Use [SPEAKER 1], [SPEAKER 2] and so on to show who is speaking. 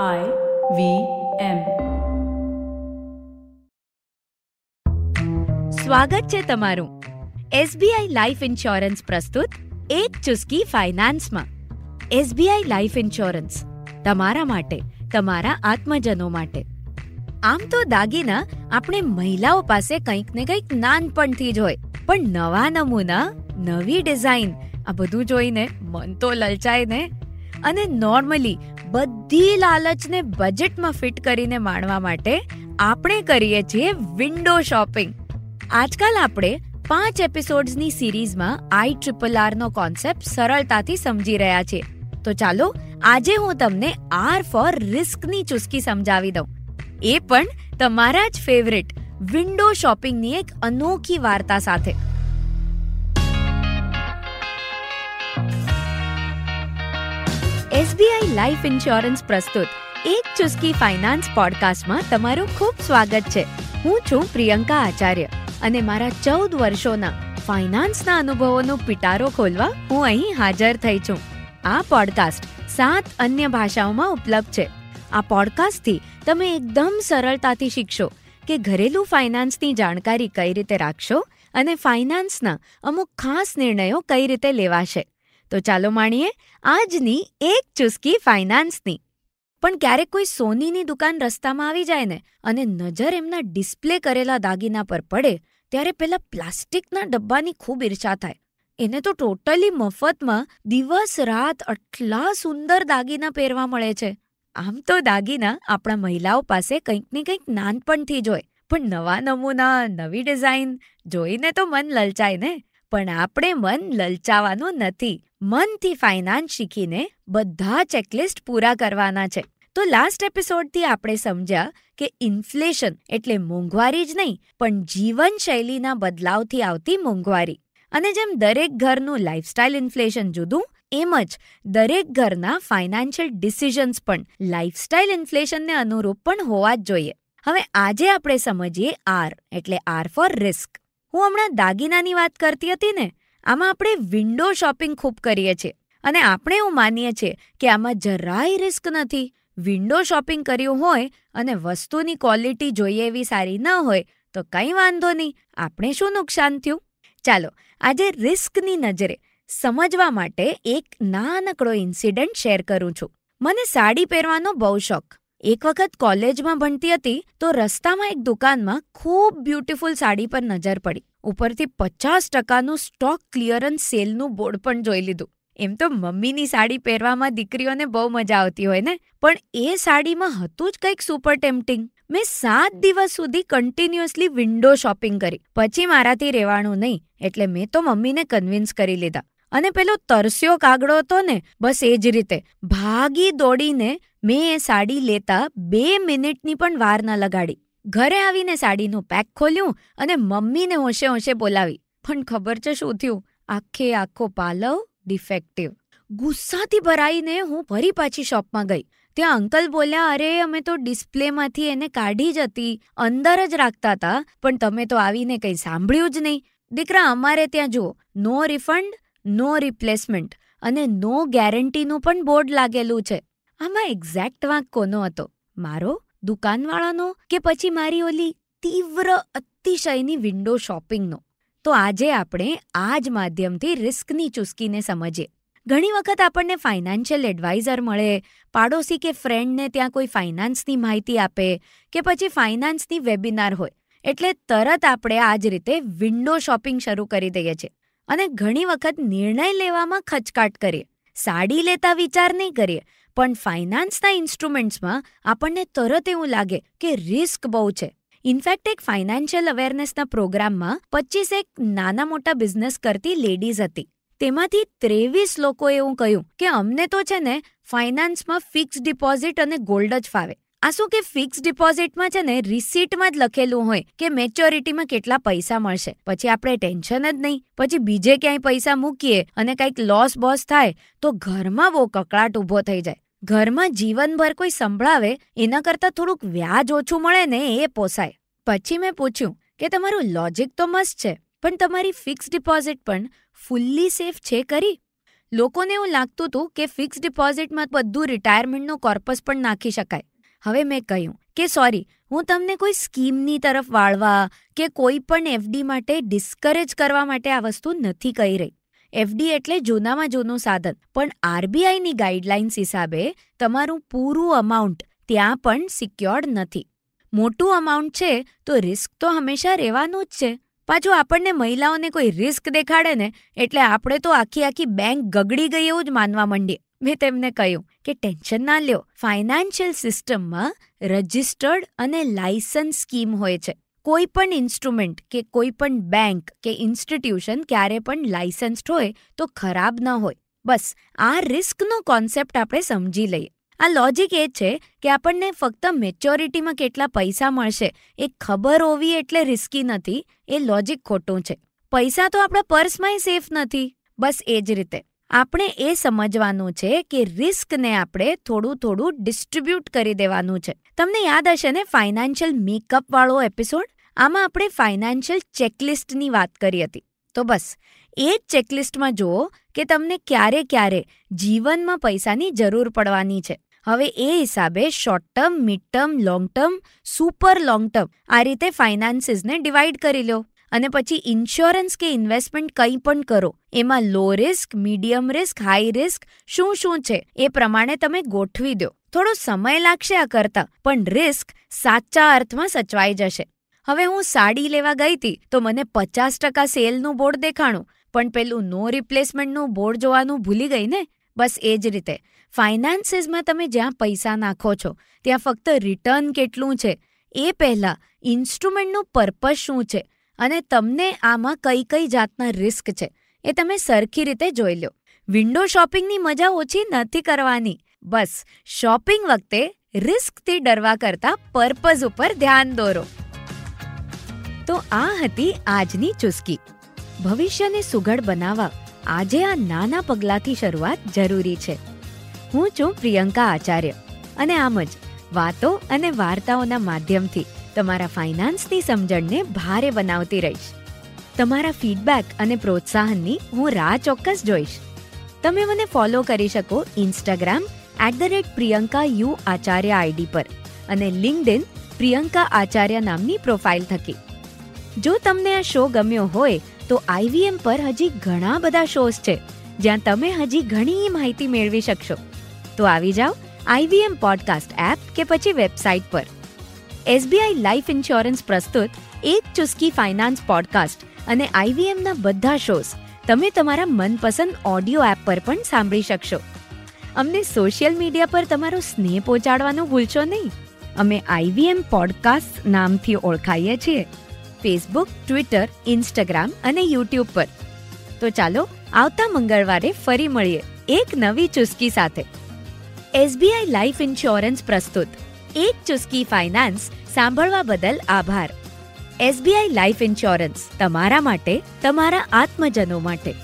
[SPEAKER 1] I V M.
[SPEAKER 2] સ્વાગત છે તમારું. એસબીઆઈ લાઈફ ઇન્સ્યોરન્સ પ્રસ્તુત એક ચુસ્કી ફાઇનાન્સમાં. એસબીઆઈ લાઈફ ઇન્સ્યોરન્સ તમારા માટે, તમારા આત્મજનો માટે. આમ તો દાગીના આપણે મહિલાઓ પાસે કંઈક ને કંઈક નાનપણથી જ હોય, પણ નવા નમૂના, નવી ડિઝાઇન, આ બધું જોઈને મન તો લલચાય ને? અને નોર્મલી બધી લાલચને બજેટમાં ફિટ કરીને માણવા માટે આપણે કરીએ છીએ વિન્ડો શોપિંગ આજકાલ આપણે પાંચ એપિસોડ્સની સિરીઝમાં આઈ ટ્રિપલ આરનો કોન્સેપ્ટ સરળતાથી સમજી રહ્યા છીએ. તો ચાલો, આજે હું તમને આર ફોર રિસ્કની ચુસ્કી સમજાવી દઉં. એ પણ તમારા જ ફેવરેટ વિન્ડો શોપિંગની એક અનોખી વાર્તા સાથે. એસબીઆઈ લાઈફ ઇન્સ્યોરન્સ પ્રસ્તુત. એક ચુસ્કી ફાઇનાન્સ પોડકાસ્ટમાં તમારું ખૂબ સ્વાગત છે. હું છું પ્રિયંકા આચાર્ય અને મારા ચૌદ વર્ષોના ફાઇનાન્સના અનુભવોનો પિટારો ખોલવા હું અહીં હાજર થઈ છું. આ પોડકાસ્ટ સાત અન્ય ભાષાઓમાં ઉપલબ્ધ છે. આ પોડકાસ્ટથી તમે એકદમ સરળતાથી શીખશો કે ઘરેલું ફાઇનાન્સની જાણકારી કઈ રીતે રાખશો અને ફાઇનાન્સના અમુક ખાસ નિર્ણયો કઈ રીતે લેવાશે. તો ચાલો માણીએ આજની એક ચુસ્કી ફાઇનાન્સની. પણ ક્યારેક કોઈ સોનીની દુકાન રસ્તામાં આવી જાય ને અને નજર એમના ડિસ્પ્લે કરેલા દાગીના પર પડે, ત્યારે પેલા પ્લાસ્ટિકના ડબ્બાની ખૂબ ઈર્ષા થાય. એને તો ટોટલી મફતમાં દિવસ રાત આટલા સુંદર દાગીના પહેરવા મળે છે. આમ તો દાગીના આપણા મહિલાઓ પાસે કંઈક ને કંઈક નાનપણથી જોઈ પણ નવા નમૂના, નવી ડિઝાઇન, જોઈને તો મન લલચાય ને. પણ આપણે મન લલચાવાનું નથી. મનથી ફાઇનાન્સ શીખીને બધા ચેકલિસ્ટ પૂરા કરવાના છે. તો લાસ્ટ એપિસોડથી આપણે સમજ્યા કે ઇન્ફ્લેશન એટલે મોંઘવારી જ નહીં, પણ જીવનશૈલીના બદલાવથી આવતી મોંઘવારી. અને જેમ દરેક ઘરનું લાઇફસ્ટાઇલ ઇન્ફ્લેશન જુદું, એમ જ દરેક ઘરના ફાઇનાન્શિયલ ડિસિઝન્સ પણ લાઇફસ્ટાઇલ ઇન્ફ્લેશનને અનુરૂપ પણ હોવા જ જોઈએ. હવે આજે આપણે સમજીએ આર એટલે આર ફોર રિસ્ક હું હમણાં દાગીનાની વાત કરતી હતી ને આમાં આપણે વિન્ડો શોપિંગ ખૂબ કરીએ છીએ. અને આપણે એવું માનીએ છીએ કે આમાં જરાય રિસ્ક નથી. વિન્ડો શોપિંગ કર્યું હોય અને વસ્તુની ક્વોલિટી જોઈએ એવી સારી ન હોય, તો કંઈ વાંધો નહીં. આપણે શું નુકસાન થયું? ચાલો, આજે રિસ્કની નજરે સમજવા માટે એક નાનકડો ઇન્સિડન્ટ શેર કરું છું. મને સાડી પહેરવાનો બહુ શોખ. એક વખત કોલેજમાં ભણતી હતી તો રસ્તામાં એક દુકાનમાં ખૂબ બ્યુટીફુલ સાડી પર નજર પડી. ઉપરથી પચાસ ટકાનું સ્ટોક ક્લિયરન્સ સેલનું બોર્ડ પણ જોઈ લીધું. એમ તો મમ્મીની સાડી પહેરવામાં દીકરીઓને બહુ મજા આવતી હોય ને? પણ એ સાડીમાં હતું જ કંઈક સુપર ટેમ્પટિંગ મેં સાત દિવસ સુધી કન્ટિન્યુઅસલી વિન્ડો શોપિંગ કરી. પછી મારાથી રહેવાનું નહીં, એટલે મેં તો મમ્મીને કન્વિન્સ કરી લીધા. અને પેલો તરસ્યો કાગડો હતો ને, બસ એ જ રીતે. ભાગી દોડીને મેં એ સાડી લેતા બે મિનિટની પણ વાર ન લગાડી. ઘરે આવીને સાડીનું પેક ખોલ્યું અને મમ્મીને હોંશે હોંશે બોલાવી. પણ ખબર છે શું થયું? આખે આખો પાલવ ડિફેક્ટિવ ગુસ્સાથી ભરાઈને હું ફરી પાછી શોપમાં ગઈ. ત્યાં અંકલ બોલ્યા, અરે, અમે તો ડિસ્પ્લેમાંથી એને કાઢી જ હતી. અંદર જ રાખતા હતા. પણ તમે તો આવીને કંઈ સાંભળ્યું જ નહીં. દીકરા, અમારે ત્યાં જુઓ. નો રિફંડ નો રિપ્લેસમેન્ટ અને નો ગેરંટીનું પણ બોર્ડ લાગેલું છે. આમાં એક્ઝેક્ટ વાંક કોનો હતો? મારો, દુકાનવાળાનો કે પછી મારી ઓલી તીવ્ર અતિશયની વિન્ડો શોપિંગનો તો આજે આપણે આ જ માધ્યમથી રિસ્કની ચુસ્કીને સમજીએ. ઘણી વખત આપણને ફાઇનાન્શિયલ એડવાઇઝર મળે, પાડોશી કે ફ્રેન્ડને ત્યાં કોઈ ફાઇનાન્સની માહિતી આપે કે પછી ફાઇનાન્સની વેબિનાર હોય. એટલે તરત આપણે આ જ રીતે વિન્ડો શોપિંગ શરૂ કરી દઈએ છીએ. અને ઘણી વખત નિર્ણય લેવામાં ખચકાટ કરીએ. સાડી લેતા વિચાર નહીં કરીએ. પણ ફાઇનાન્સના ઇન્સ્ટ્રુમેન્ટ્સમાં આપણને તરત એવું લાગે કે રિસ્ક બહુ છે. ઇનફેક્ટ એક ફાઇનાન્શિયલ અવેરનેસના પ્રોગ્રામમાં પચીસ એક નાના મોટા બિઝનેસ કરતી લેડીઝ હતી. તેમાંથી ત્રેવીસ લોકોએ એવું કહ્યું કે અમને તો છે ને ફાઇનાન્સમાં ફિક્સ ડિપોઝિટ અને ગોલ્ડ જ ફાવે. આ શું કે ફિક્સ ડિપોઝિટમાં છે ને રિસીટમાં જ લખેલું હોય કે મેચ્યોરિટીમાં કેટલા પૈસા મળશે? પછી આપણે ટેન્શન જ નહીં. પછી બીજે ક્યાંય પૈસા મૂકીએ અને કંઈક લોસ બોસ થાય, તો ઘરમાં બહુ કકળાટ ઊભો થઈ જાય. ઘરમાં જીવનભર કોઈ સંભળાવે, એના કરતાં થોડુંક વ્યાજ ઓછું મળે ને એ પોસાય. પછી મેં પૂછ્યું કે તમારું લોજિક તો મસ્ત છે, પણ તમારી ફિક્સ ડિપોઝિટ પણ ફૂલ્લી સેફ છે કરી લોકોને એવું લાગતું હતું કે ફિક્સ ડિપોઝિટમાં બધું રિટાયરમેન્ટનું કોર્પસ પણ નાખી શકાય. હવે મેં કહ્યું કે સોરી હું તમને કોઈ સ્કીમની તરફ વાળવા કે કોઈ પણ એફડી માટે ડિસ્કરેજ કરવા માટે આ વસ્તુ નથી કહી રહી. એફડી એટલે જૂનામાં જૂનું સાધન, પણ આરબીઆઈની ગાઈડલાઇન્સ હિસાબે તમારું પૂરું અમાઉન્ટ ત્યાં પણ સિક્યોર્ડ નથી. મોટું અમાઉન્ટ છે તો રિસ્ક તો હંમેશા રહેવાનું જ છે. પાછું આપણને મહિલાઓને કોઈ રિસ્ક દેખાડે ને, એટલે આપણે તો આખી આખી બેંક ગગડી ગઈ એવું જ માનવા માંડીએ. મેં તેમને કહ્યું કે ટેન્શન ના લ્યો. ફાઇનાન્શિયલ સિસ્ટમમાં રજિસ્ટર્ડ અને લાયસન્સ સ્કીમ હોય છે. કોઈ પણ ઇન્સ્ટ્રુમેન્ટ કે કોઈ પણ બેંક કે ઇન્સ્ટિટ્યુશન ક્યારે પણ લાયસન્સ્ડ હોય તો ખરાબ ન હોય. બસ, આ રિસ્કનો કોન્સેપ્ટ આપણે સમજી લઈએ. આ લોજિક એ છે કે આપણને ફક્ત મેચ્યોરિટીમાં કેટલા પૈસા મળશે એ ખબર હોવી એટલે રિસ્કી નથી, એ લોજિક ખોટું છે. પૈસા તો આપણા પર્સમાંય સેફ નથી. બસ, એ જ રીતે. આપણે એ સમજવાનું છે કે રિસ્કને આપણે થોડું થોડું ડિસ્ટ્રીબ્યુટ કરી દેવાનું છે. તમને યાદ હશે ને ફાઇનાન્શિયલ મેકઅપ વાળો એપિસોડ? આમાં આપણે ફાઇનાન્શિયલ ચેકલિસ્ટની વાત કરી હતી. તો બસ, એ જ ચેકલિસ્ટમાં જુઓ કે તમને ક્યારે ક્યારે જીવનમાં પૈસાની જરૂર પડવાની છે. હવે એ હિસાબે short term mid term long term super long term આ રીતે ફાઇનાન્સીસને ડિવાઈડ કરી લો. અને પછી ઇન્સ્યોરન્સ કે ઇન્વેસ્ટમેન્ટ કંઈ પણ કરો, એમાં low risk medium risk high risk શું શું છે, એ પ્રમાણે તમે ગોઠવી દો. થોડો સમય લાગશે આ કરતા, પણ રિસ્ક સાચા અર્થમાં સચવાઈ જશે. હવે હું સાડી લેવા ગઈ હતી, તો મને પચાસ ટકા સેલનું બોર્ડ દેખાણું, પણ પેલું નો રિપ્લેસમેન્ટનું બોર્ડ જોવાનું ભૂલી ગઈ ને? બસ એ જ રીતે. ફાઇનાન્સીસમાં તમે જ્યાં પૈસા નાખો છો, ત્યાં ફક્ત રિટર્ન કેટલું છે, એ પહેલાં ઇન્સ્ટ્રુમેન્ટનું પર્પઝ શું છે અને તમને આમાં કઈ કઈ જાતના રિસ્ક છે, એ તમે સરખી રીતે જોઈ લો. વિન્ડો શોપિંગની મજા ઓછી નથી કરવાની. બસ શોપિંગ વખતે રિસ્કથી ડરવા કરતા પર્પઝ ઉપર ધ્યાન દોરો. તો આ હતી આજની ચુસ્કી. ભવિષ્યને સુઘડ બનાવવા આજે આ નાના પગલાંથી શરૂઆત જરૂરી છે. હું છું પ્રિયંકા આચાર્ય અને આમ જ વાતો અને વાર્તાઓના માધ્યમથી તમારા ફાઇનાન્સની સમજણને ભારે બનાવતી રહીશ. તમારા ફીડબેક અને પ્રોત્સાહનની હું રાહ ચોક્કસ જોઈશ. તમે મને ફોલો કરી શકો Instagram at the rate Priyanka U Acharya ID પર અને લિંકડિન પ્રિયંકા આચાર્ય નામની પ્રોફાઇલ થકી. જો તમને આ શો ગમ્યો હોય તો આઈવીએમ પર હજી ઘણા બધા શોઝ છે, જ્યાં તમે હજી ઘણી માહિતી મેળવી શકશો. તો આવી જાઓ આઈવીએમ પોડકાસ્ટ એપ કે પછી વેબસાઇટ પર. એસબીઆઈ લાઈફ ઇન્સ્યોરન્સ પ્રસ્તુત એક ચુસ્કી ફાઇનાન્સ પોડકાસ્ટ અને આઈવીએમના બધા શોઝ તમે તમારા મનપસંદ ઓડિયો એપ પર પણ સાંભળી શકશો. અમને સોશિયલ મીડિયા પર તમારો સ્નેહ પહોંચાડવાનું ભૂલશો નહીં. અમે આઈવીએમ પોડકાસ્ટ નામથી ઓળખાઈએ છીએ. ફેસબુક ટ્વિટર ઇન્સ્ટાગ્રામ અને યુટ્યુબ પર. તો ચાલો આવતા મંગળવારે ફરી મળીએ એક નવી ચુસ્કી સાથે. એસબીઆઈ લાઈફ ઇન્સ્યોરન્સ પ્રસ્તુત. એક ચુસ્કી ફાઇનાન્સ સાંભળવા બદલ આભાર. એસબીઆઈ લાઈફ ઇન્સ્યોરન્સ તમારા માટે તમારા આત્મજનો માટે.